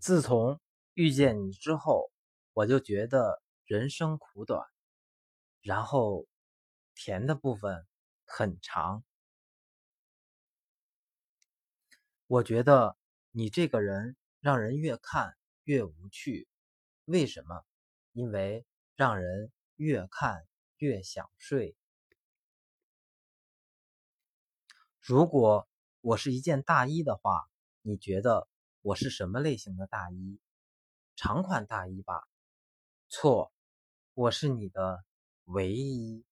自从遇见你之后，我就觉得人生苦短，然后甜的部分很长。我觉得你这个人让人越看越无趣，为什么？因为让人越看越想睡。如果我是一件大衣的话，你觉得我是什么类型的大衣？长款大衣吧？错，我是你的唯一。